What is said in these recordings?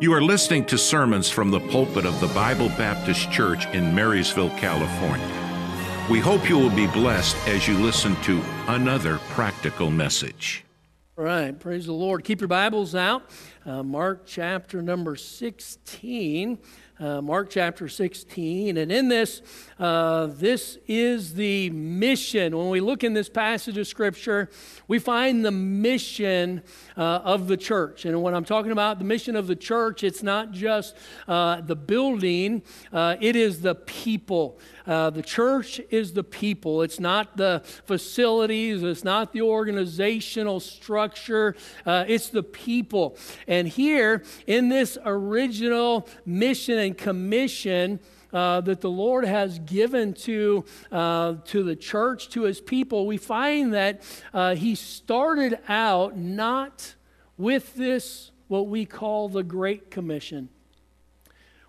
You are listening to sermons from the pulpit of the Bible Baptist Church in Marysville, California. We hope you will be blessed as you listen to another practical message. All right, praise the Lord. Keep your Bibles out. Uh, Mark chapter number 16 uh, Mark chapter 16. And in this, uh, this is the mission. When we look in this passage of Scripture, we find the mission uh, of the church. And when I'm talking about the mission of the church, it's not just uh, the building, uh, it is the people. Uh, the church is the people. It's not the facilities, it's not the organizational structure, uh, it's the people. And here in this original mission and commission, uh, that the Lord has given to, uh, to the church, to his people, we find that uh, he started out not with this, what we call the Great Commission.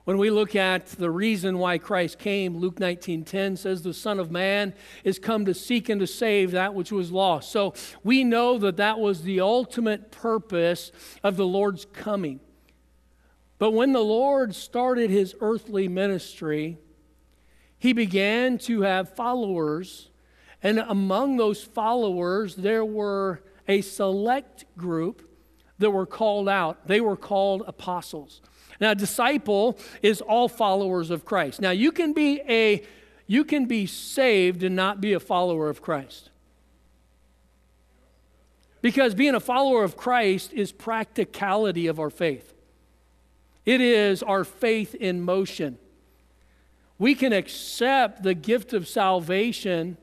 When we look at the reason why Christ came, Luke 19:10 says the son of man is come to seek and to save that which was lost. So we know that that was the ultimate purpose of the Lord's coming. But when the Lord started his earthly ministry, he began to have followers, and among those followers there were a select group that were called out. They were called apostles. Now, a disciple is all followers of Christ. Now, you can be a you can be saved and not be a follower of Christ. Because being a follower of Christ is practicality of our faith. It is our faith in motion. We can accept the gift of salvation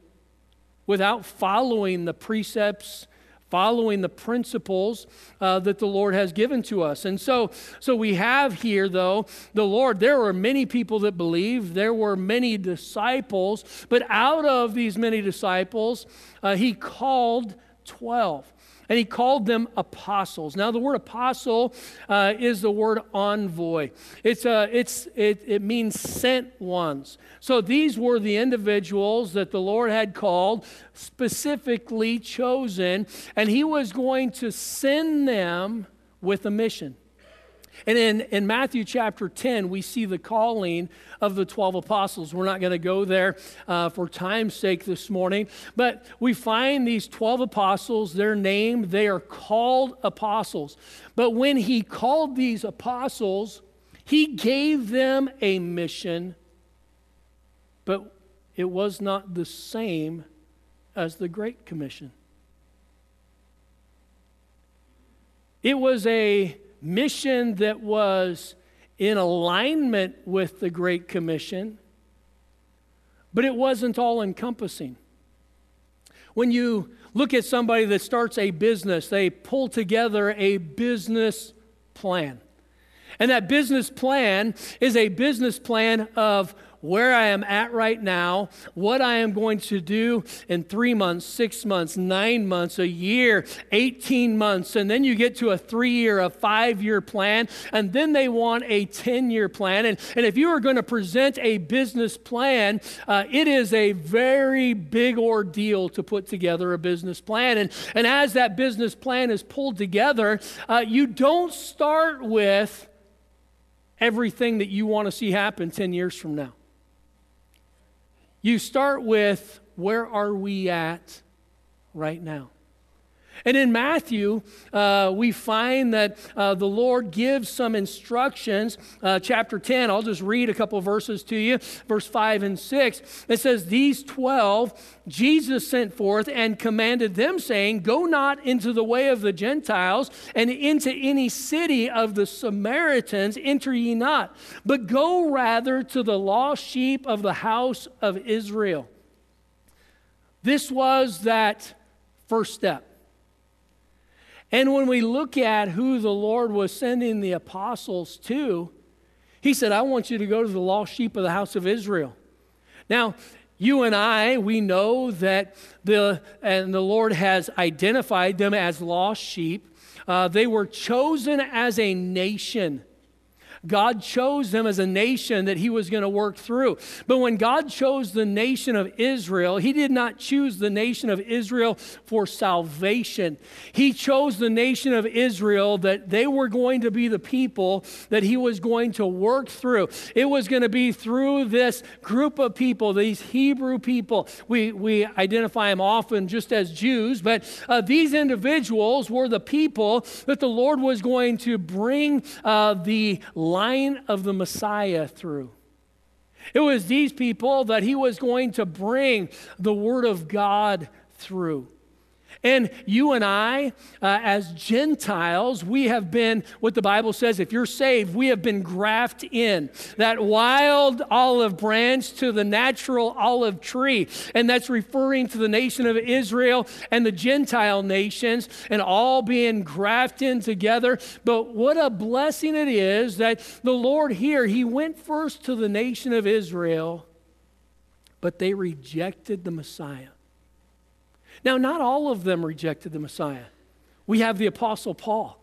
without following the precepts following the principles uh, that the Lord has given to us. And so, so we have here, though, the Lord, there were many people that believed, there were many disciples, but out of these many disciples, uh, he called 12 and he called them apostles. Now, the word apostle uh, is the word envoy. It's, uh, it's, it, it means sent ones. So these were the individuals that the Lord had called, specifically chosen, and he was going to send them with a mission. And in, in Matthew chapter 10, we see the calling of the 12 apostles. We're not going to go there uh, for time's sake this morning, but we find these 12 apostles, their name, they are called apostles. But when he called these apostles, he gave them a mission, but it was not the same as the Great Commission. It was a mission that was in alignment with the Great Commission, but it wasn't all encompassing. When you look at somebody that starts a business, they pull together a business plan. And that business plan is a business plan of where I am at right now, what I am going to do in three months, six months, nine months, a year, 18 months. And then you get to a three year, a five year plan. And then they want a 10 year plan. And, and if you are going to present a business plan, uh, it is a very big ordeal to put together a business plan. And, and as that business plan is pulled together, uh, you don't start with everything that you want to see happen 10 years from now. You start with where are we at right now? And in Matthew, uh, we find that uh, the Lord gives some instructions. Uh, chapter 10, I'll just read a couple verses to you, verse 5 and 6. It says, These 12 Jesus sent forth and commanded them, saying, Go not into the way of the Gentiles, and into any city of the Samaritans enter ye not, but go rather to the lost sheep of the house of Israel. This was that first step. And when we look at who the Lord was sending the apostles to, he said, I want you to go to the lost sheep of the house of Israel. Now, you and I, we know that the, and the Lord has identified them as lost sheep. Uh, they were chosen as a nation. God chose them as a nation that he was going to work through. But when God chose the nation of Israel, he did not choose the nation of Israel for salvation. He chose the nation of Israel that they were going to be the people that he was going to work through. It was going to be through this group of people, these Hebrew people. We, we identify them often just as Jews, but uh, these individuals were the people that the Lord was going to bring uh, the line of the Messiah through. It was these people that he was going to bring the Word of God through. And you and I, uh, as Gentiles, we have been, what the Bible says, if you're saved, we have been grafted in. That wild olive branch to the natural olive tree. And that's referring to the nation of Israel and the Gentile nations and all being grafted in together. But what a blessing it is that the Lord here, He went first to the nation of Israel, but they rejected the Messiah. Now, not all of them rejected the Messiah. We have the Apostle Paul.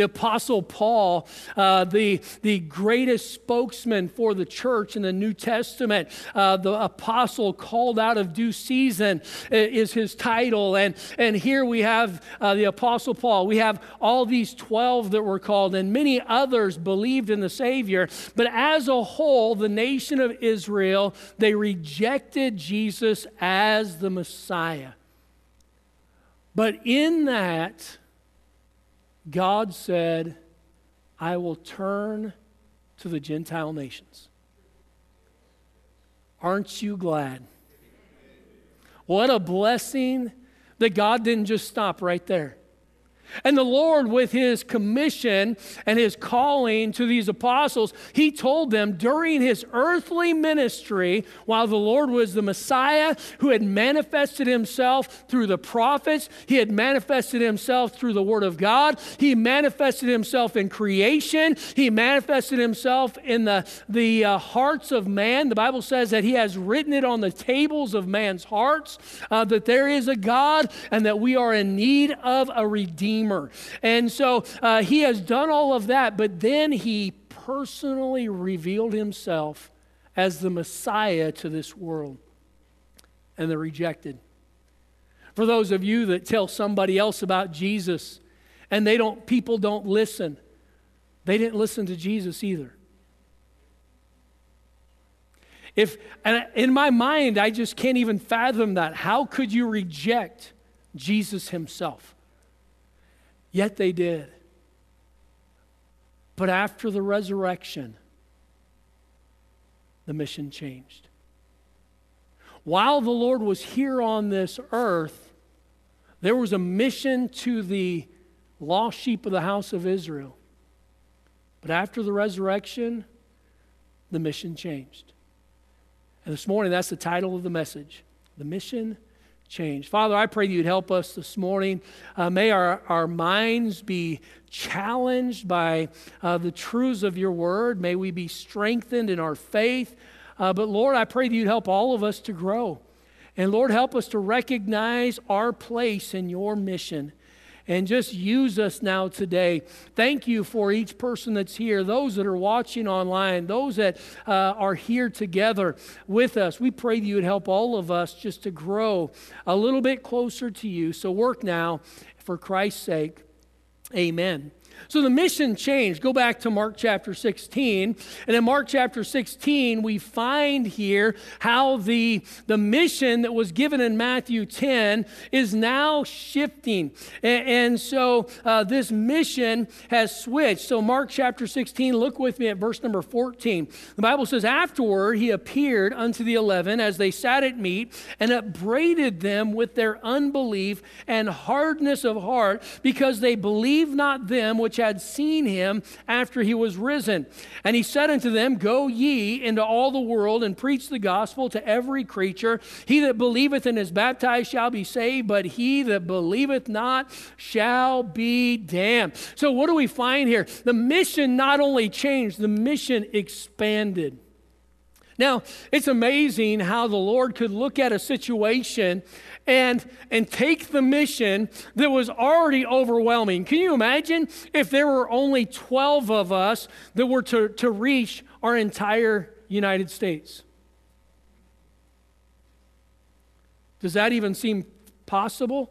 The Apostle Paul, uh, the, the greatest spokesman for the church in the New Testament, uh, the apostle called out of due season is his title. And, and here we have uh, the Apostle Paul. We have all these 12 that were called, and many others believed in the Savior. But as a whole, the nation of Israel, they rejected Jesus as the Messiah. But in that, God said, I will turn to the Gentile nations. Aren't you glad? What a blessing that God didn't just stop right there. And the Lord, with his commission and his calling to these apostles, he told them during his earthly ministry, while the Lord was the Messiah who had manifested himself through the prophets, he had manifested himself through the Word of God, he manifested himself in creation, he manifested himself in the, the uh, hearts of man. The Bible says that he has written it on the tables of man's hearts, uh, that there is a God and that we are in need of a redeemer. Redeemer. And so uh, he has done all of that, but then he personally revealed himself as the Messiah to this world. And they're rejected. For those of you that tell somebody else about Jesus and they don't people don't listen. They didn't listen to Jesus either. If and in my mind I just can't even fathom that. How could you reject Jesus himself? Yet they did. But after the resurrection, the mission changed. While the Lord was here on this earth, there was a mission to the lost sheep of the house of Israel. But after the resurrection, the mission changed. And this morning, that's the title of the message The Mission change. Father, I pray you'd help us this morning. Uh, may our, our minds be challenged by uh, the truths of your word. May we be strengthened in our faith. Uh, but Lord, I pray that you'd help all of us to grow. And Lord, help us to recognize our place in your mission and just use us now today. Thank you for each person that's here, those that are watching online, those that uh, are here together with us. We pray that you would help all of us just to grow a little bit closer to you. So work now for Christ's sake. Amen. So the mission changed. Go back to Mark chapter 16. And in Mark chapter 16, we find here how the, the mission that was given in Matthew 10 is now shifting. And, and so uh, this mission has switched. So, Mark chapter 16, look with me at verse number 14. The Bible says, Afterward, he appeared unto the eleven as they sat at meat and upbraided them with their unbelief and hardness of heart because they believed not them which had seen him after he was risen. And he said unto them, Go ye into all the world and preach the gospel to every creature. He that believeth and is baptized shall be saved, but he that believeth not shall be damned. So, what do we find here? The mission not only changed, the mission expanded. Now, it's amazing how the Lord could look at a situation and, and take the mission that was already overwhelming. Can you imagine if there were only 12 of us that were to, to reach our entire United States? Does that even seem possible?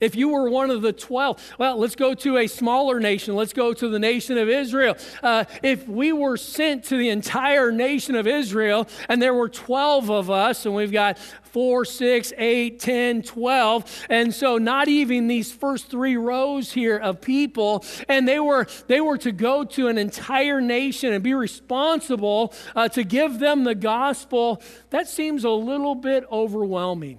If you were one of the 12, well, let's go to a smaller nation. Let's go to the nation of Israel. Uh, if we were sent to the entire nation of Israel and there were 12 of us, and we've got four, six, eight, 10, 12. And so not even these first three rows here of people, and they were they were to go to an entire nation and be responsible uh, to give them the gospel. That seems a little bit overwhelming.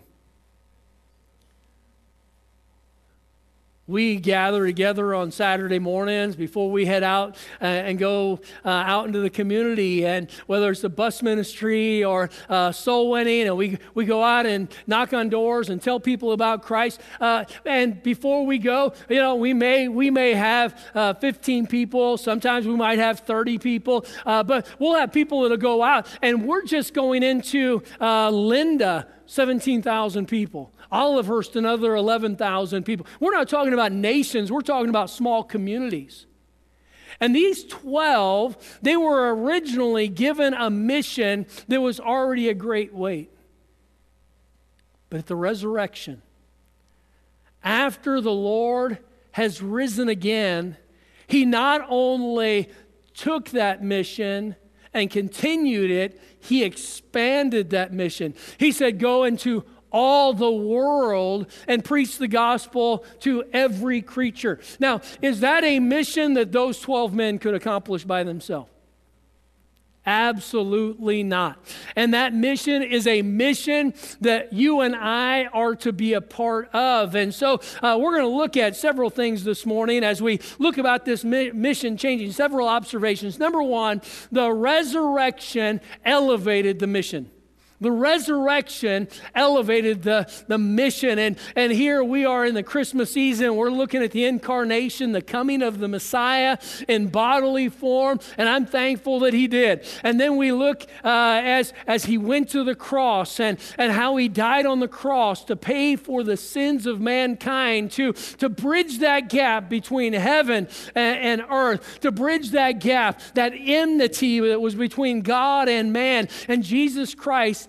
We gather together on Saturday mornings before we head out uh, and go uh, out into the community. And whether it's the bus ministry or uh, soul winning, and we, we go out and knock on doors and tell people about Christ. Uh, and before we go, you know, we may, we may have uh, 15 people. Sometimes we might have 30 people. But we'll have people that'll go out. And we're just going into Linda, 17,000 people. Olivehurst, another 11,000 people. We're not talking about nations, we're talking about small communities. And these 12, they were originally given a mission that was already a great weight. But at the resurrection, after the Lord has risen again, he not only took that mission and continued it, he expanded that mission. He said, Go into all the world and preach the gospel to every creature. Now, is that a mission that those 12 men could accomplish by themselves? Absolutely not. And that mission is a mission that you and I are to be a part of. And so uh, we're going to look at several things this morning as we look about this mi- mission changing, several observations. Number one, the resurrection elevated the mission. The resurrection elevated the, the mission. And, and here we are in the Christmas season. We're looking at the incarnation, the coming of the Messiah in bodily form. And I'm thankful that he did. And then we look uh, as, as he went to the cross and, and how he died on the cross to pay for the sins of mankind, to, to bridge that gap between heaven and, and earth, to bridge that gap, that enmity that was between God and man. And Jesus Christ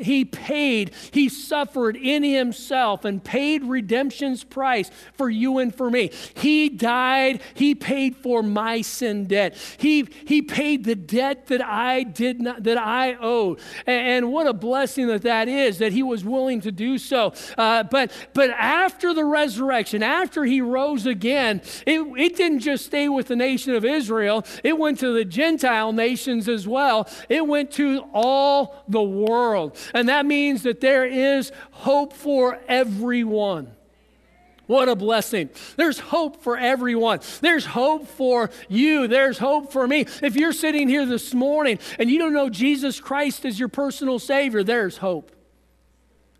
he paid, he suffered in himself and paid redemption's price for you and for me. He died, he paid for my sin debt. He, he paid the debt that I did not, that I owed. And, and what a blessing that that is, that he was willing to do so. Uh, but, but after the resurrection, after he rose again, it, it didn't just stay with the nation of Israel, it went to the Gentile nations as well. It went to all the world. And that means that there is hope for everyone. What a blessing. There's hope for everyone. There's hope for you. There's hope for me. If you're sitting here this morning and you don't know Jesus Christ as your personal Savior, there's hope.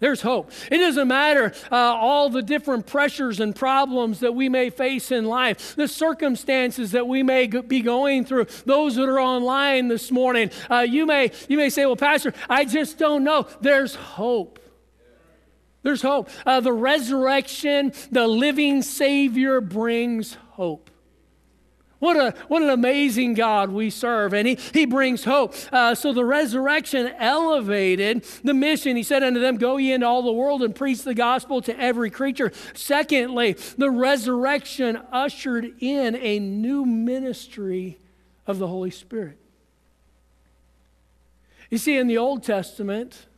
There's hope. It doesn't matter uh, all the different pressures and problems that we may face in life, the circumstances that we may be going through. Those that are online this morning, uh, you may you may say, "Well, Pastor, I just don't know." There's hope. There's hope. Uh, the resurrection, the living Savior brings hope. What, a, what an amazing God we serve. And he, he brings hope. Uh, so the resurrection elevated the mission. He said unto them, Go ye into all the world and preach the gospel to every creature. Secondly, the resurrection ushered in a new ministry of the Holy Spirit. You see, in the Old Testament,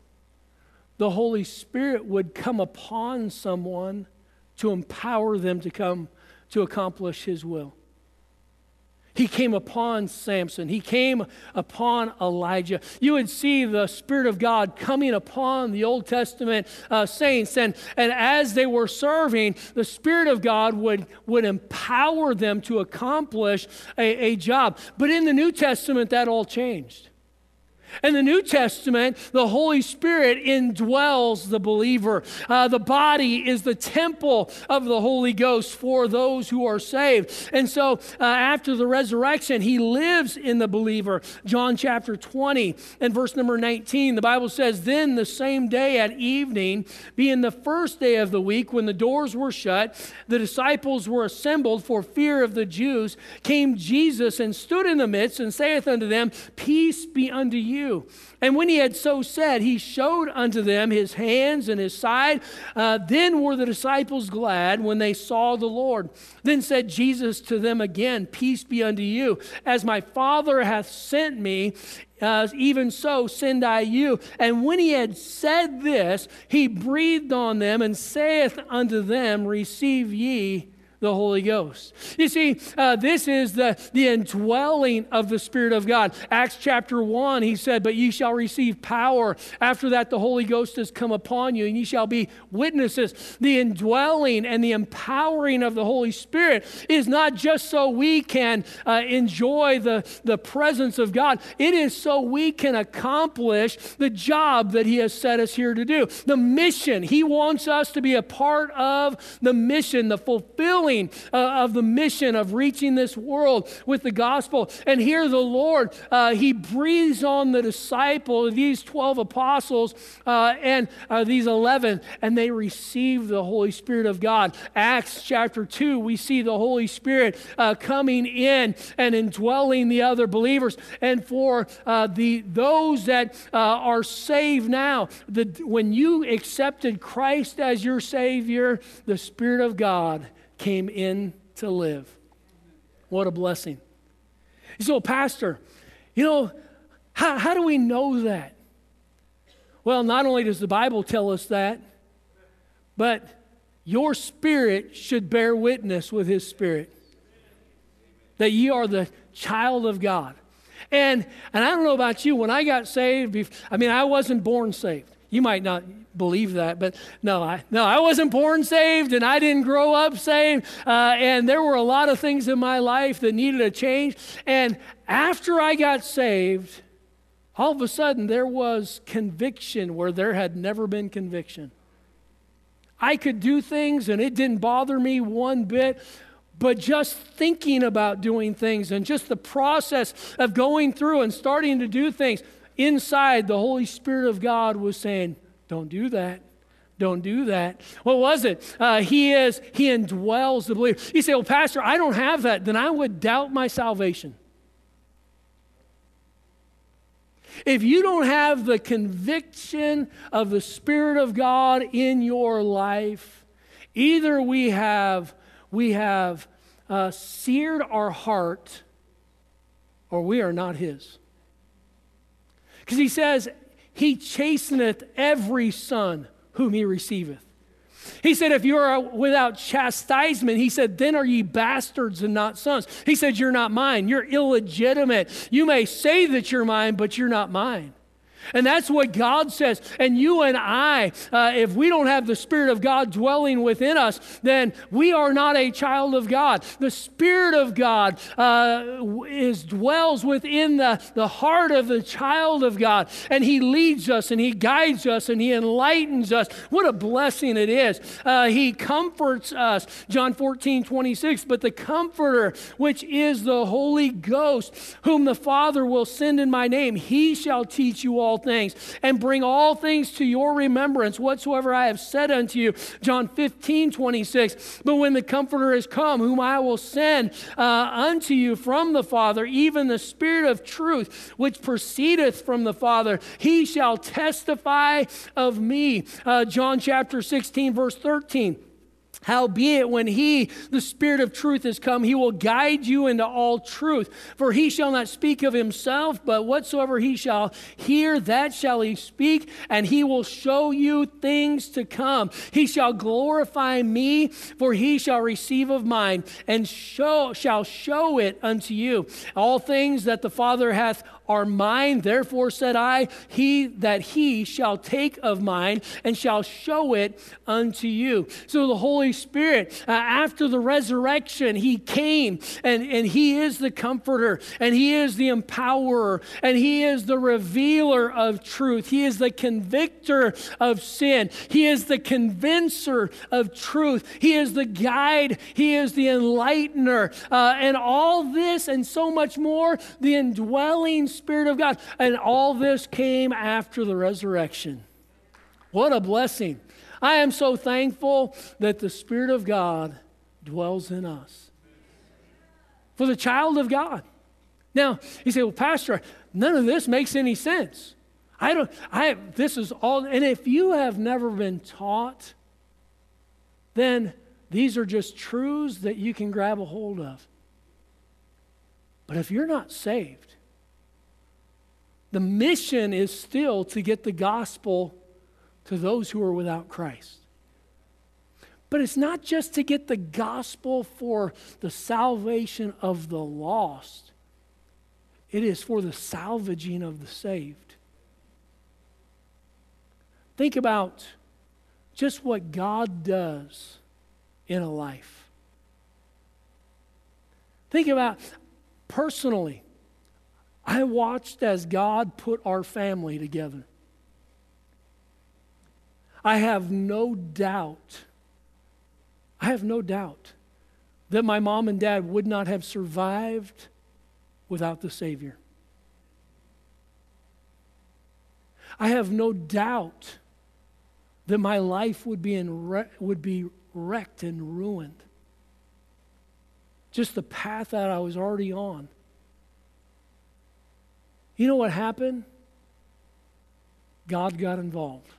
the Holy Spirit would come upon someone to empower them to come to accomplish His will. He came upon Samson. He came upon Elijah. You would see the Spirit of God coming upon the Old Testament uh, saints. And, and as they were serving, the Spirit of God would, would empower them to accomplish a, a job. But in the New Testament, that all changed. In the New Testament, the Holy Spirit indwells the believer. Uh, the body is the temple of the Holy Ghost for those who are saved. And so, uh, after the resurrection, he lives in the believer. John chapter 20 and verse number 19, the Bible says, Then the same day at evening, being the first day of the week, when the doors were shut, the disciples were assembled for fear of the Jews, came Jesus and stood in the midst and saith unto them, Peace be unto you. And when he had so said, he showed unto them his hands and his side. Uh, then were the disciples glad when they saw the Lord. Then said Jesus to them again, Peace be unto you. As my Father hath sent me, uh, even so send I you. And when he had said this, he breathed on them and saith unto them, Receive ye the Holy Ghost. You see, uh, this is the, the indwelling of the Spirit of God. Acts chapter 1, he said, But ye shall receive power. After that, the Holy Ghost has come upon you, and ye shall be witnesses. The indwelling and the empowering of the Holy Spirit is not just so we can uh, enjoy the, the presence of God, it is so we can accomplish the job that He has set us here to do. The mission, He wants us to be a part of the mission, the fulfilling uh, of the mission of reaching this world with the gospel. And here the Lord, uh, He breathes on the disciple, these 12 apostles, uh, and uh, these 11, and they receive the Holy Spirit of God. Acts chapter 2, we see the Holy Spirit uh, coming in and indwelling the other believers. And for uh, the, those that are saved now, the, when you accepted Christ as your Savior, the Spirit of God came in to live. What a blessing. So, Pastor, you know, how, how do we know that? Well, not only does the Bible tell us that, but your spirit should bear witness with his spirit that you are the child of God. And, and I don't know about you, when I got saved, I mean, I wasn't born saved. You might not believe that, but no, I, no, I wasn't born saved and I didn't grow up saved. Uh, and there were a lot of things in my life that needed a change. And after I got saved, all of a sudden there was conviction where there had never been conviction. I could do things and it didn't bother me one bit, but just thinking about doing things and just the process of going through and starting to do things inside, the Holy Spirit of God was saying, Don't do that. Don't do that. What was it? Uh, he is, he indwells the believer. You say, Well, Pastor, I don't have that. Then I would doubt my salvation. If you don't have the conviction of the Spirit of God in your life, either we have, we have uh, seared our heart or we are not His. Because he says, He chasteneth every son whom he receiveth. He said, if you are without chastisement, he said, then are ye bastards and not sons. He said, you're not mine. You're illegitimate. You may say that you're mine, but you're not mine. And that's what God says. And you and I, uh, if we don't have the Spirit of God dwelling within us, then we are not a child of God. The Spirit of God uh, is dwells within the, the heart of the child of God. And He leads us and He guides us and He enlightens us. What a blessing it is. Uh, he comforts us. John 14, 26. But the Comforter, which is the Holy Ghost, whom the Father will send in my name, He shall teach you all all things and bring all things to your remembrance whatsoever I have said unto you. John 15, 26. But when the Comforter is come, whom I will send uh, unto you from the Father, even the Spirit of truth, which proceedeth from the Father, he shall testify of me. Uh, John chapter 16, verse 13. Howbeit, when he, the Spirit of truth, is come, he will guide you into all truth. For he shall not speak of himself, but whatsoever he shall hear, that shall he speak, and he will show you things to come. He shall glorify me, for he shall receive of mine, and show, shall show it unto you. All things that the Father hath are mine. Therefore said I, He that he shall take of mine and shall show it unto you. So the Holy Spirit, uh, after the resurrection, He came and, and He is the comforter and He is the empowerer and He is the revealer of truth. He is the convictor of sin. He is the convincer of truth. He is the guide. He is the enlightener. Uh, and all this and so much more, the indwelling Spirit of God. And all this came after the resurrection. What a blessing. I am so thankful that the Spirit of God dwells in us. For the child of God. Now, you say, well, Pastor, none of this makes any sense. I don't, I, this is all, and if you have never been taught, then these are just truths that you can grab a hold of. But if you're not saved, the mission is still to get the gospel to those who are without Christ. But it's not just to get the gospel for the salvation of the lost, it is for the salvaging of the saved. Think about just what God does in a life. Think about personally, I watched as God put our family together. I have no doubt, I have no doubt that my mom and dad would not have survived without the Savior. I have no doubt that my life would be, in would be wrecked and ruined. Just the path that I was already on. You know what happened? God got involved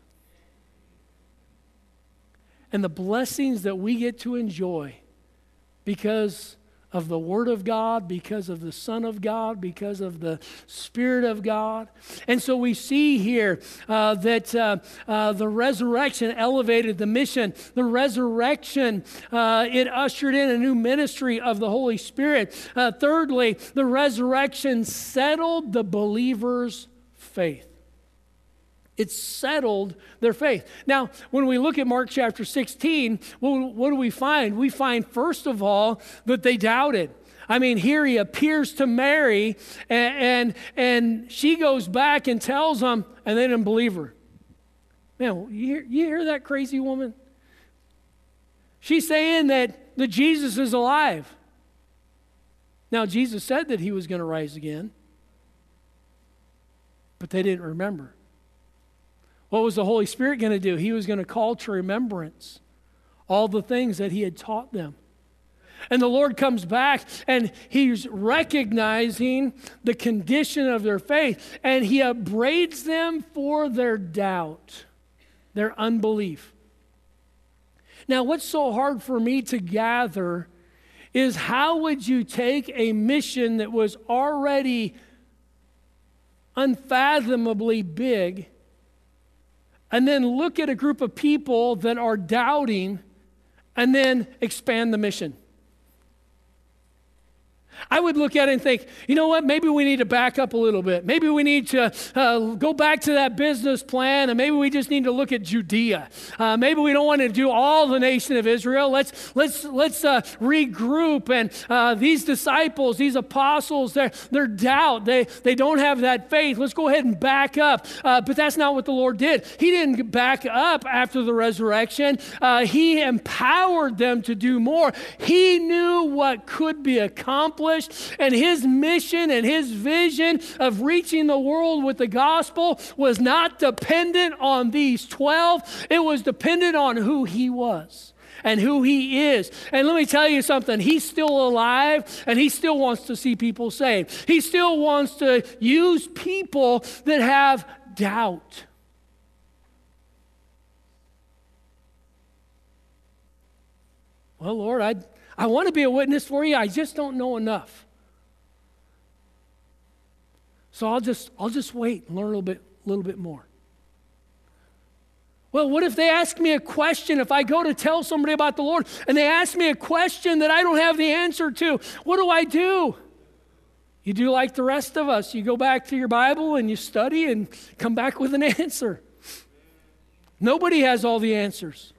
and the blessings that we get to enjoy because of the Word of God, because of the Son of God, because of the Spirit of God. And so we see here uh, that uh, uh, the resurrection elevated the mission. The resurrection, uh, it ushered in a new ministry of the Holy Spirit. Uh, thirdly, the resurrection settled the believer's faith. It settled their faith. Now, when we look at Mark chapter 16, what, do we find? We find, first of all, that they doubted. I mean, here he appears to Mary, and, and, and she goes back and tells them, and they didn't believe her. Man, you hear, you hear that crazy woman? She's saying that, that Jesus is alive. Now, Jesus said that he was going to rise again, but they didn't remember. What was the Holy Spirit going to do? He was going to call to remembrance all the things that He had taught them. And the Lord comes back and He's recognizing the condition of their faith and He upbraids them for their doubt, their unbelief. Now, what's so hard for me to gather is how would you take a mission that was already unfathomably big? And then look at a group of people that are doubting and then expand the mission. I would look at it and think, you know what, maybe we need to back up a little bit. Maybe we need to uh, go back to that business plan, and maybe we just need to look at Judea. Uh, maybe we don't want to do all the nation of Israel. Let's, let's, let's uh, regroup. And uh, these disciples, these apostles, they're, they're doubt. They, they don't have that faith. Let's go ahead and back up. Uh, but that's not what the Lord did. He didn't back up after the resurrection, uh, He empowered them to do more. He knew what could be accomplished accomplished, and his mission and his vision of reaching the world with the gospel was not dependent on these 12, it was dependent on who he was and who he is. And let me tell you something, he's still alive and he still wants to see people saved. He still wants to use people that have doubt. Well, Lord, I I want to be a witness for you. I just don't know enough. So I'll just I'll just wait and learn a little bit little bit more. Well, what if they ask me a question? If I go to tell somebody about the Lord and they ask me a question that I don't have the answer to, what do I do? You do like the rest of us. You go back to your Bible and you study and come back with an answer. Nobody has all the answers.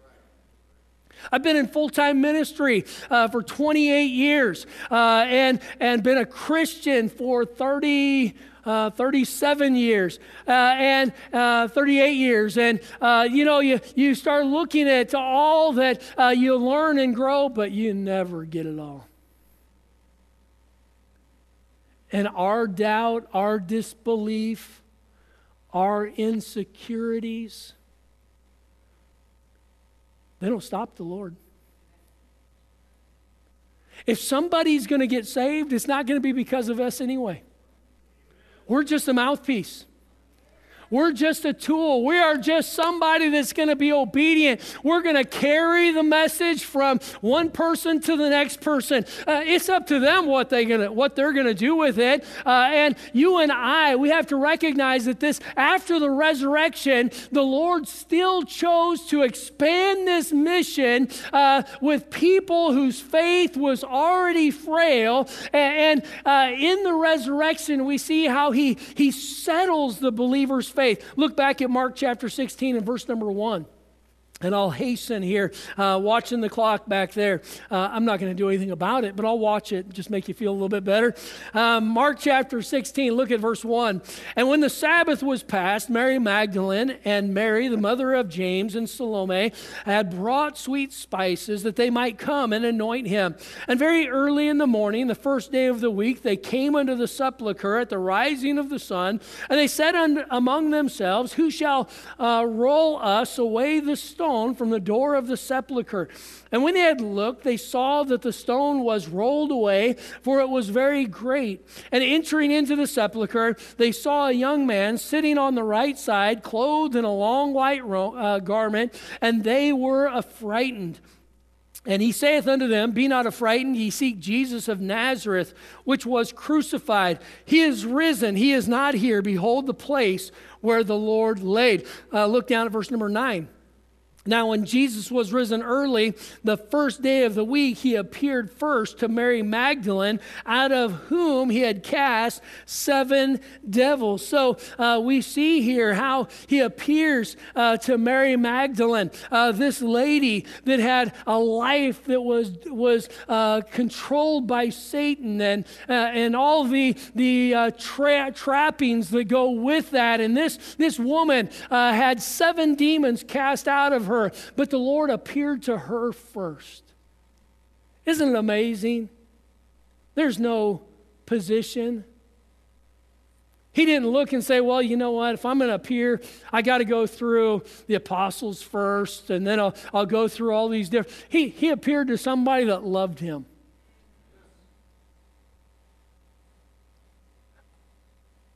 I've been in full time ministry uh, for 28 years uh, and, and been a Christian for 30. Uh, 37 years uh, and uh, 38 years. And, uh, you know, you, you start looking at all that you learn and grow, but you never get it all. And our doubt, our disbelief, our insecurities, they don't stop the Lord. If somebody's going to get saved, it's not going to be because of us anyway. We're just a mouthpiece. We're just a tool. We are just somebody that's going to be obedient. We're going to carry the message from one person to the next person. Uh, it's up to them what they gonna what they're going to do with it. Uh, and you and I, we have to recognize that this after the resurrection, the Lord still chose to expand this mission uh, with people whose faith was already frail. And, and uh, in the resurrection, we see how he he settles the believers' faith. Look back at Mark chapter 16 and verse number 1. And I'll hasten here, uh, watching the clock back there. Uh, I'm not going to do anything about it, but I'll watch it, just make you feel a little bit better. Um, Mark chapter 16, look at verse 1. And when the Sabbath was past, Mary Magdalene and Mary, the mother of James and Salome, had brought sweet spices that they might come and anoint him. And very early in the morning, the first day of the week, they came unto the sepulchre at the rising of the sun, and they said among themselves, Who shall uh, roll us away the stone? Stone from the door of the sepulchre. And when they had looked, they saw that the stone was rolled away, for it was very great. And entering into the sepulchre, they saw a young man sitting on the right side, clothed in a long white ro- uh, garment, and they were affrighted. And he saith unto them, Be not affrighted, ye seek Jesus of Nazareth, which was crucified. He is risen, he is not here. Behold the place where the Lord laid. Uh, look down at verse number 9. Now, when Jesus was risen early, the first day of the week, he appeared first to Mary Magdalene, out of whom he had cast seven devils. So uh, we see here how he appears uh, to Mary Magdalene, uh, this lady that had a life that was, was uh, controlled by Satan and, uh, and all the, the uh, tra- trappings that go with that. And this, this woman had seven demons cast out of her her, but the Lord appeared to her first. Isn't it amazing? There's no position. He didn't look and say, well, you know what, if I'm going to appear, I got to go through the apostles first, and then I'll, I'll go through all these different. He, he appeared to somebody that loved him.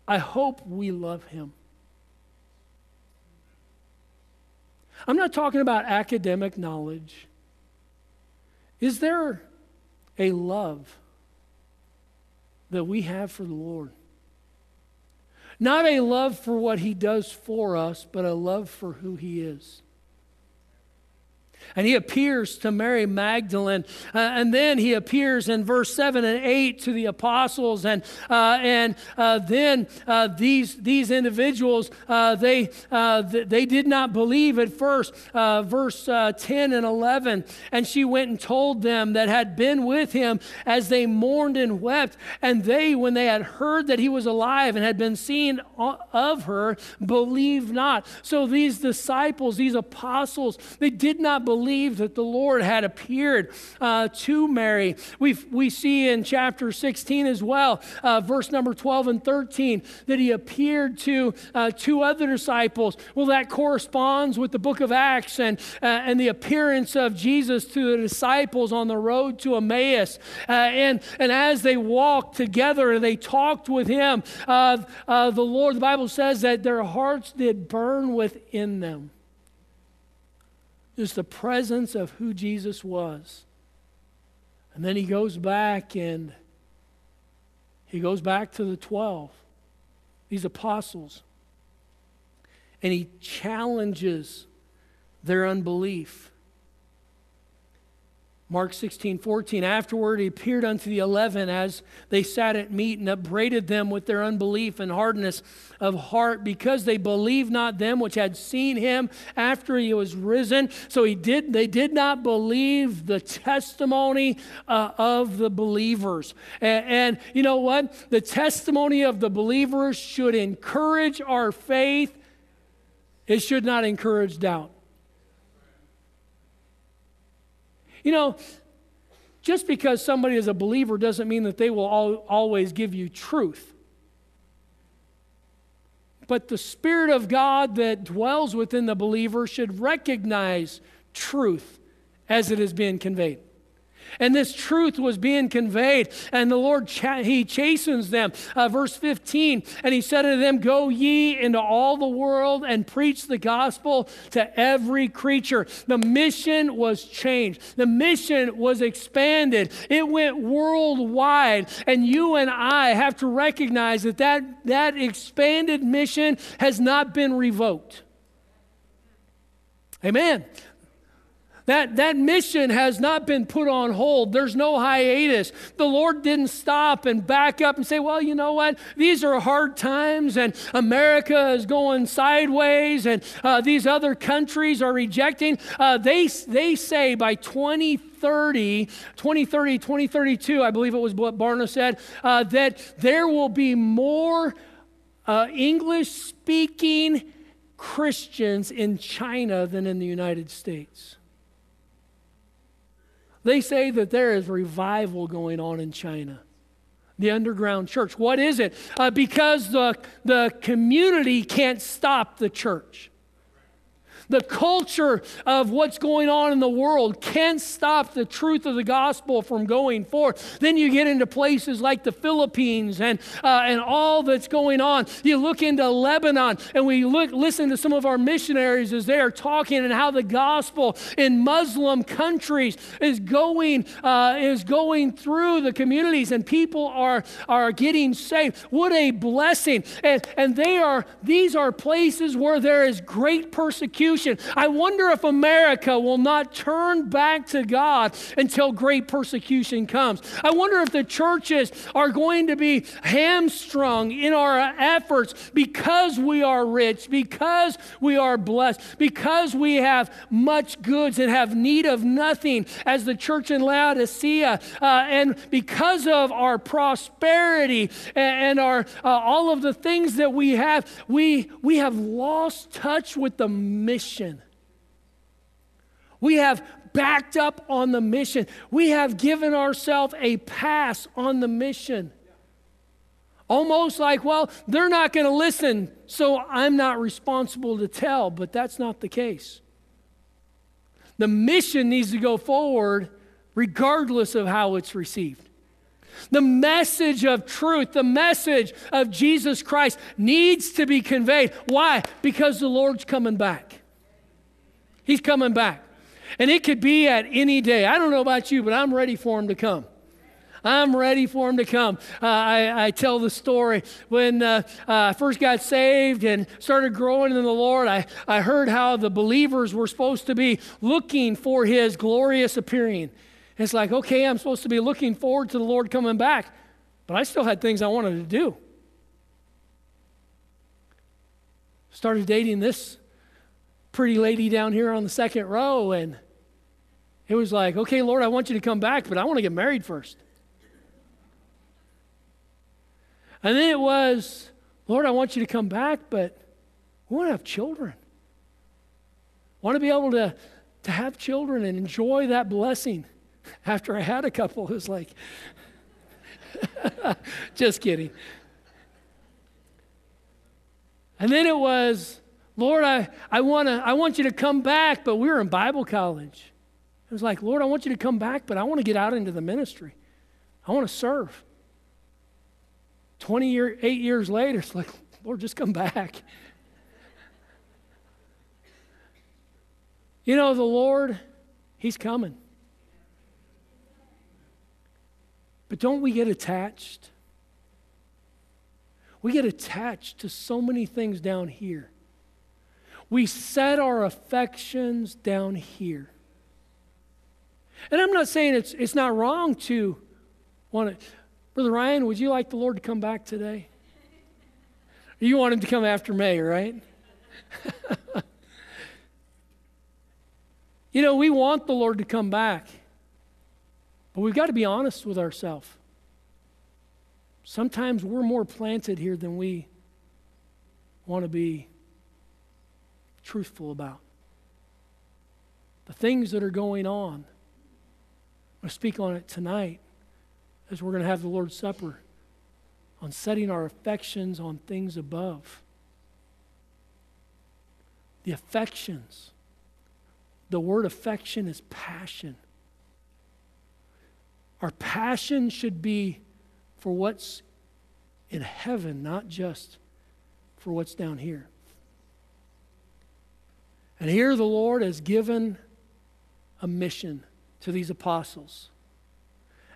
I hope we love him. I'm not talking about academic knowledge. Is there a love that we have for the Lord? Not a love for what He does for us, but a love for who He is. And he appears to Mary Magdalene. Uh, and then he appears in verse 7 and 8 to the apostles. And, uh, and uh, then uh, these, these individuals, uh, they, uh, th- they did not believe at first. verse 10 and 11. And she went and told them that had been with him as they mourned and wept. And they, when they had heard that he was alive and had been seen of her, believed not. So these disciples, these apostles, they did not believe believed that the Lord had appeared uh, to Mary. we we see in chapter 16 as well, uh, verse number 12 and 13, that he appeared to uh, two other disciples. Well, that corresponds with the book of Acts and, uh, and the appearance of Jesus to the disciples on the road to Emmaus. Uh, and, and as they walked together and they talked with him, uh, the Lord, the Bible says that their hearts did burn within them just the presence of who Jesus was. And then he goes back and he goes back to the 12, these apostles, and he challenges their unbelief. Mark 16, 14. Afterward, he appeared unto the eleven as they sat at meat and upbraided them with their unbelief and hardness of heart because they believed not them which had seen him after he was risen. So he did, they did not believe the testimony uh, of the believers. And, and you know what? The testimony of the believers should encourage our faith, it should not encourage doubt. You know, just because somebody is a believer doesn't mean that they will al- always give you truth. But the Spirit of God that dwells within the believer should recognize truth as it is being conveyed. And this truth was being conveyed, and the Lord, cha- He chastens them. Uh, verse 15, and He said unto them, Go ye into all the world and preach the gospel to every creature. The mission was changed, the mission was expanded, it went worldwide. And you and I have to recognize that that, that expanded mission has not been revoked. Amen. That, that mission has not been put on hold. There's no hiatus. The Lord didn't stop and back up and say, well, you know what? These are hard times and America is going sideways and uh, these other countries are rejecting. Uh, they, they say by 2030, 2030, 2032, I believe it was what Barna said, uh, that there will be more uh, English speaking Christians in China than in the United States. They say that there is revival going on in China. The underground church. What is it? Uh, because the, the community can't stop the church the culture of what's going on in the world can't stop the truth of the gospel from going forth. Then you get into places like the Philippines and, uh, and all that's going on. You look into Lebanon and we look, listen to some of our missionaries as they are talking and how the gospel in Muslim countries is going, uh, is going through the communities and people are, are getting saved. What a blessing. And, and they are, these are places where there is great persecution persecution. I wonder if America will not turn back to God until great persecution comes. I wonder if the churches are going to be hamstrung in our efforts because we are rich, because we are blessed, because we have much goods and have need of nothing, as the church in Laodicea, uh, and because of our prosperity and, and our uh, all of the things that we have, we we have lost touch with the mission mission. We have backed up on the mission. We have given ourselves a pass on the mission. Almost like, well, they're not going to listen, so I'm not responsible to tell, but that's not the case. The mission needs to go forward regardless of how it's received. The message of truth, the message of Jesus Christ needs to be conveyed. Why? Because the Lord's coming back. He's coming back. And it could be at any day. I don't know about you, but I'm ready for him to come. I'm ready for him to come. Uh, I, I, tell the story when uh, uh, I first got saved and started growing in the Lord. I, I heard how the believers were supposed to be looking for his glorious appearing. it's like, okay, I'm supposed to be looking forward to the Lord coming back, but I still had things I wanted to do. Started dating this pretty lady down here on the second row, and it was like, okay, Lord, I want you to come back, but I want to get married first. And then it was, Lord, I want you to come back, but we want to have children. I want to be able to, to have children and enjoy that blessing. After I had a couple, it was like, just kidding. And then it was, Lord, I, I, wanna, I want you to come back, but we were in Bible college. It was like, Lord, I want you to come back, but I want to get out into the ministry. I want to serve. 28 year, eight years later, it's like, Lord, just come back. You know, the Lord, He's coming. But don't we get attached? We get attached to so many things down here. We set our affections down here. And I'm not saying it's, it's not wrong to want to. Brother Ryan, would you like the Lord to come back today? You want him to come after May, right? you know, we want the Lord to come back, but we've got to be honest with ourselves. Sometimes we're more planted here than we want to be truthful about. The things that are going on. I'm going to speak on it tonight as we're going to have the Lord's Supper on setting our affections on things above. The affections. The word affection is passion. Our passion should be for what's in heaven, not just for what's down here. And here the Lord has given a mission to these apostles.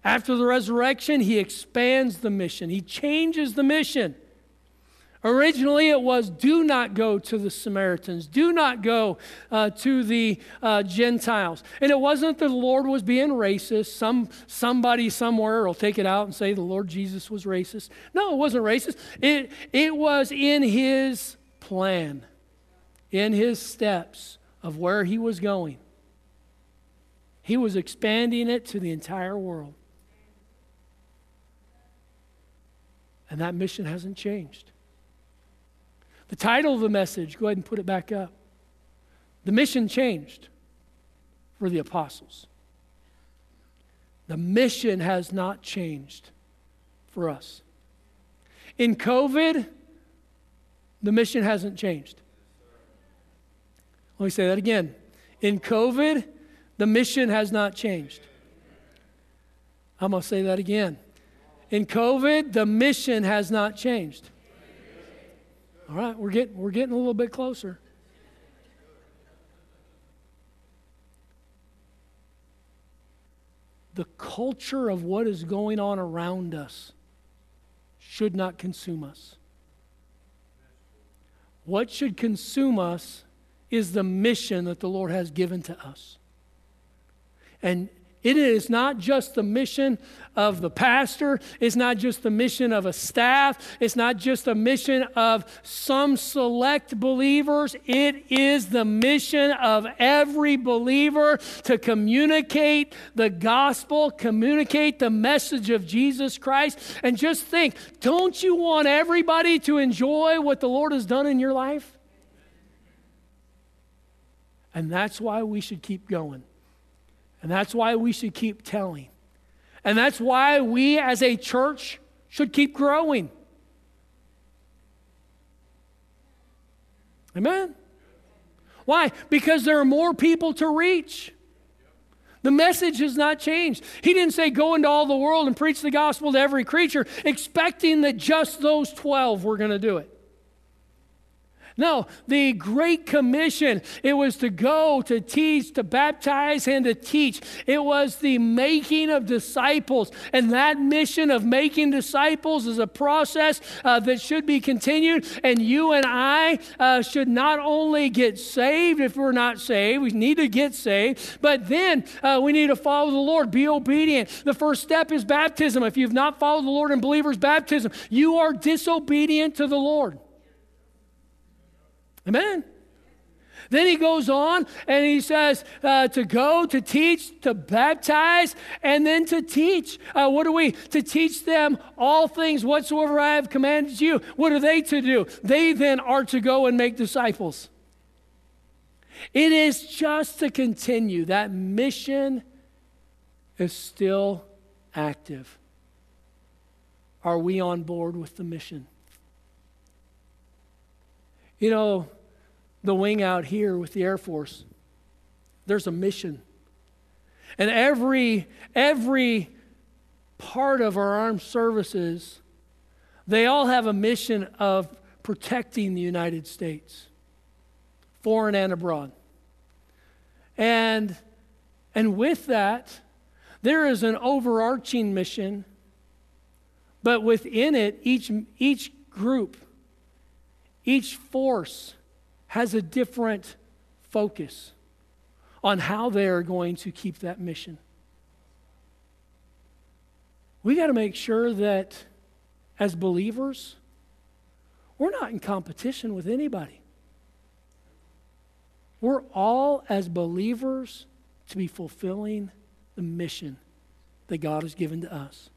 After the resurrection, he expands the mission, he changes the mission. Originally, it was do not go to the Samaritans, do not go uh, to the uh, Gentiles. And it wasn't that the Lord was being racist. Some, somebody somewhere will take it out and say the Lord Jesus was racist. No, it wasn't racist. It, it was in his plan, in his steps of where he was going. He was expanding it to the entire world. And that mission hasn't changed. The title of the message, go ahead and put it back up. The mission changed for the apostles. The mission has not changed for us. In COVID, the mission hasn't changed. Let me say that again. In COVID, the mission has not changed. I'm going to say that again. In COVID, the mission has not changed. All right, we're getting, we're getting a little bit closer. The culture of what is going on around us should not consume us. What should consume us is the mission that the Lord has given to us. And it is not just the mission of the pastor, it's not just the mission of a staff, it's not just a mission of some select believers. It is the mission of every believer to communicate the gospel, communicate the message of Jesus Christ. And just think don't you want everybody to enjoy what the Lord has done in your life? And that's why we should keep going. And that's why we should keep telling. And that's why we as a church should keep growing. Amen? Why? Because there are more people to reach. The message has not changed. He didn't say, go into all the world and preach the gospel to every creature, expecting that just those 12 were going to do it. No, the Great Commission, it was to go, to teach, to baptize, and to teach. It was the making of disciples. And that mission of making disciples is a process uh, that should be continued. And you and I uh, should not only get saved if we're not saved, we need to get saved, but then uh, we need to follow the Lord, be obedient. The first step is baptism. If you've not followed the Lord in believers' baptism, you are disobedient to the Lord. Amen. Then he goes on and he says uh, to go, to teach, to baptize, and then to teach. Uh, what are we? To teach them all things whatsoever I have commanded you. What are they to do? They then are to go and make disciples. It is just to continue. That mission is still active. Are we on board with the mission? You know, the wing out here with the Air Force, there's a mission. And every, every part of our armed services, they all have a mission of protecting the United States, foreign and abroad. And, and with that, there is an overarching mission, but within it, each, each group each force has a different focus on how they are going to keep that mission. we got to make sure that as believers, we're not in competition with anybody. We're all, as believers, to be fulfilling the mission that God has given to us.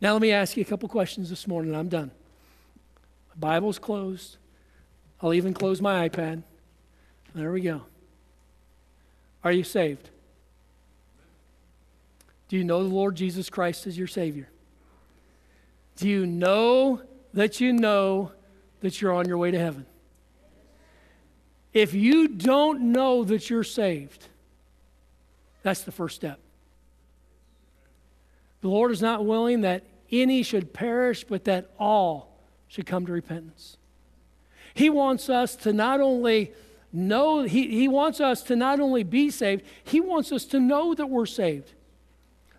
Now, let me ask you a couple questions this morning. I'm done. My Bible's closed. I'll even close my iPad. There we go. Are you saved? Do you know the Lord Jesus Christ as your Savior? Do you know that you know that you're on your way to heaven? If you don't know that you're saved, that's the first step. The Lord is not willing that any should perish, but that all should come to repentance. He wants us to not only know, he, he wants us to not only be saved, He wants us to know that we're saved.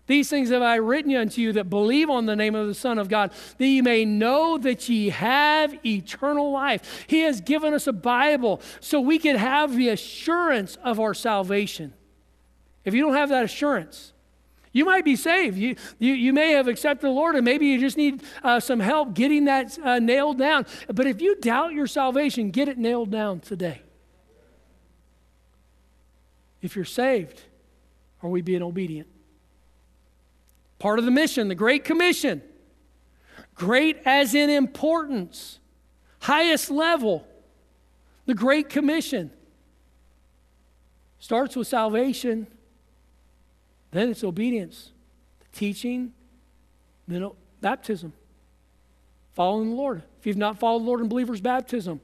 These things have I written unto you that believe on the name of the Son of God, that ye may know that ye have eternal life. He has given us a Bible so we can have the assurance of our salvation. If you don't have that assurance, you might be saved. You, you, you may have accepted the Lord, and maybe you just need uh, some help getting that uh, nailed down. But if you doubt your salvation, get it nailed down today. If you're saved, are we being obedient? Part of the mission, the Great Commission. Great as in importance, highest level. The Great Commission starts with salvation then it's obedience, teaching, then baptism, following the Lord. If you've not followed the Lord in believer's baptism,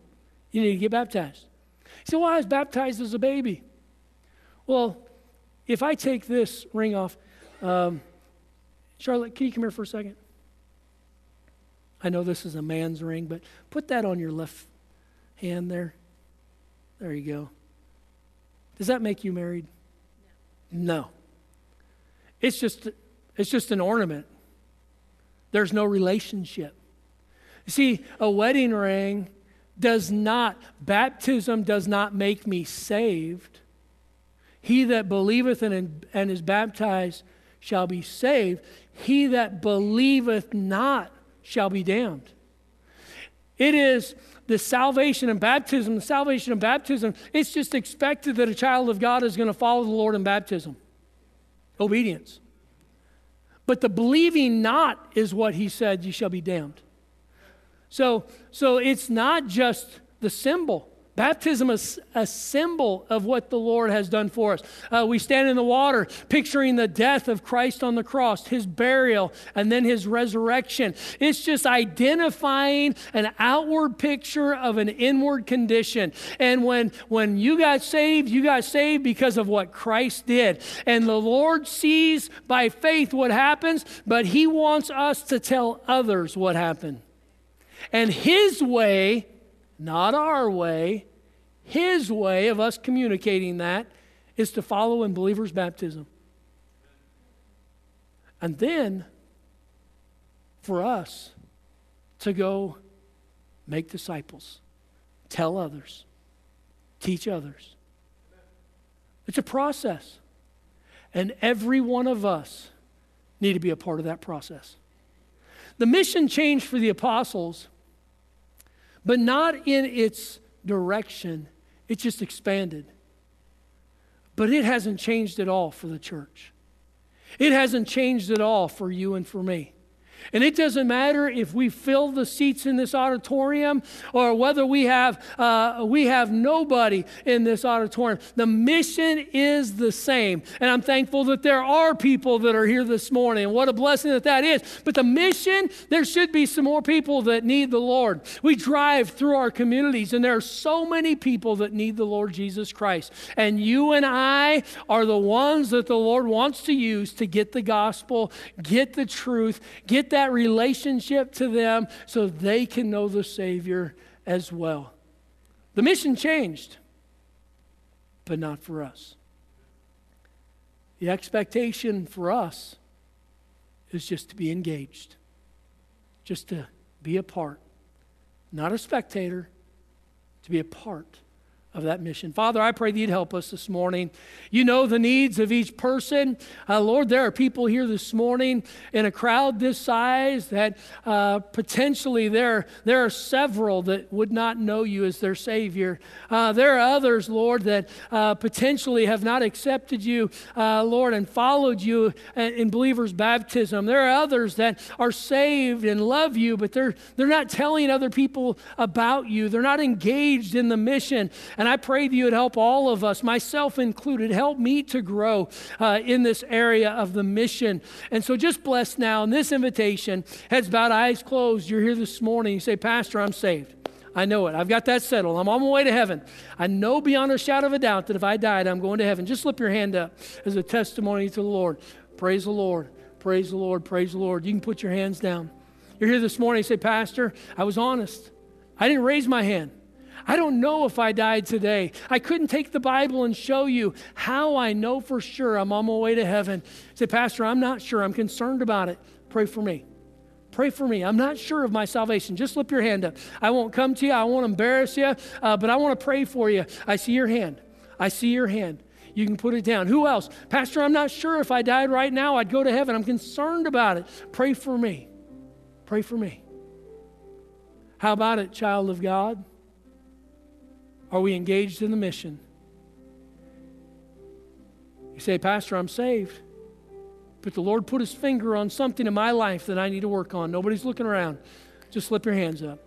you need to get baptized. You say, well, I was baptized as a baby. Well, if I take this ring off, um, Charlotte, can you come here for a second? I know this is a man's ring, but put that on your left hand there. There you go. Does that make you married? No. no. It's just, it's just an ornament. There's no relationship. You see, a wedding ring does not, baptism does not make me saved. He that believeth and, and is baptized shall be saved. He that believeth not shall be damned. It is the salvation and baptism, the salvation and baptism, it's just expected that a child of God is going to follow the Lord in baptism. Obedience. But the believing not is what he said, you shall be damned. So, so it's not just the symbol. Baptism is a symbol of what the Lord has done for us. Uh, we stand in the water picturing the death of Christ on the cross, his burial, and then his resurrection. It's just identifying an outward picture of an inward condition. And when, when you got saved, you got saved because of what Christ did. And the Lord sees by faith what happens, but he wants us to tell others what happened. And his way, not our way, his way of us communicating that is to follow in believers' baptism. And then for us to go make disciples, tell others, teach others. It's a process. And every one of us need to be a part of that process. The mission changed for the apostles, but not in its direction it just expanded. But it hasn't changed at all for the church. It hasn't changed at all for you and for me. And it doesn't matter if we fill the seats in this auditorium or whether we have, uh, we have nobody in this auditorium. The mission is the same. And I'm thankful that there are people that are here this morning. And what a blessing that that is. But the mission, there should be some more people that need the Lord. We drive through our communities, and there are so many people that need the Lord Jesus Christ. And you and I are the ones that the Lord wants to use to get the gospel, get the truth, get that relationship to them so they can know the Savior as well. The mission changed, but not for us. The expectation for us is just to be engaged, just to be a part, not a spectator, to be a part of that mission. Father, I pray that you'd help us this morning. You know the needs of each person. Uh, Lord, there are people here this morning in a crowd this size that uh, potentially there, there are several that would not know you as their Savior. Uh, there are others, Lord, that uh, potentially have not accepted you, uh, Lord, and followed you in believers' baptism. There are others that are saved and love you, but they're, they're not telling other people about you. They're not engaged in the mission. And I pray that you would help all of us, myself included, help me to grow uh, in this area of the mission. And so just bless now in this invitation, heads bowed, eyes closed. You're here this morning. You say, Pastor, I'm saved. I know it. I've got that settled. I'm on my way to heaven. I know beyond a shadow of a doubt that if I died, I'm going to heaven. Just slip your hand up as a testimony to the Lord. Praise the Lord. Praise the Lord. Praise the Lord. You can put your hands down. You're here this morning. You say, Pastor, I was honest. I didn't raise my hand. I don't know if I died today. I couldn't take the Bible and show you how I know for sure I'm on my way to heaven. Say, Pastor, I'm not sure. I'm concerned about it. Pray for me. Pray for me. I'm not sure of my salvation. Just slip your hand up. I won't come to you. I won't embarrass you, uh, but I want to pray for you. I see your hand. I see your hand. You can put it down. Who else? Pastor, I'm not sure if I died right now, I'd go to heaven. I'm concerned about it. Pray for me. Pray for me. How about it, child of God? Are we engaged in the mission? You say, Pastor, I'm saved. But the Lord put his finger on something in my life that I need to work on. Nobody's looking around. Just slip your hands up.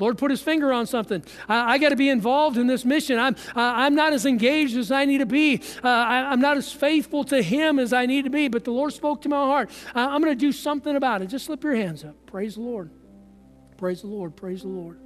Lord put his finger on something. I, I got to be involved in this mission. I'm, uh, I'm not as engaged as I need to be. Uh, I, am not as faithful to him as I need to be, but the Lord spoke to my heart. Uh, I'm going to do something about it. Just slip your hands up. Praise the Lord. Praise the Lord. Praise the Lord.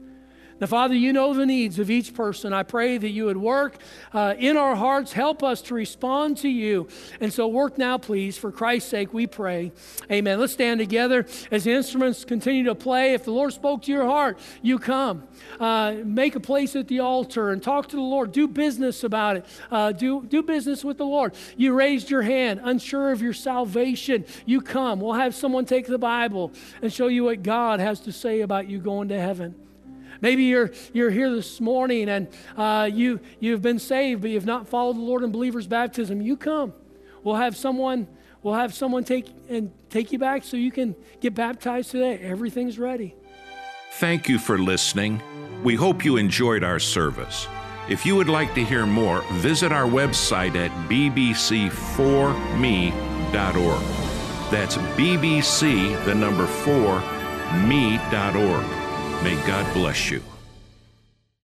Now, Father, you know the needs of each person. I pray that you would work uh, in our hearts, help us to respond to you. And so, work now, please. For Christ's sake, we pray. Amen. Let's stand together as the instruments continue to play. If the Lord spoke to your heart, you come. Uh, make a place at the altar and talk to the Lord. Do business about it. Uh, do, do business with the Lord. You raised your hand, unsure of your salvation. You come. We'll have someone take the Bible and show you what God has to say about you going to heaven. Maybe you're, you're here this morning and uh, you, you've been saved, but you've not followed the Lord in believer's baptism. You come. We'll have someone, we'll have someone take and take you back so you can get baptized today. Everything's ready. Thank you for listening. We hope you enjoyed our service. If you would like to hear more, visit our website at bbc4me.org. That's bbc, the number 4, me.org. May God bless you.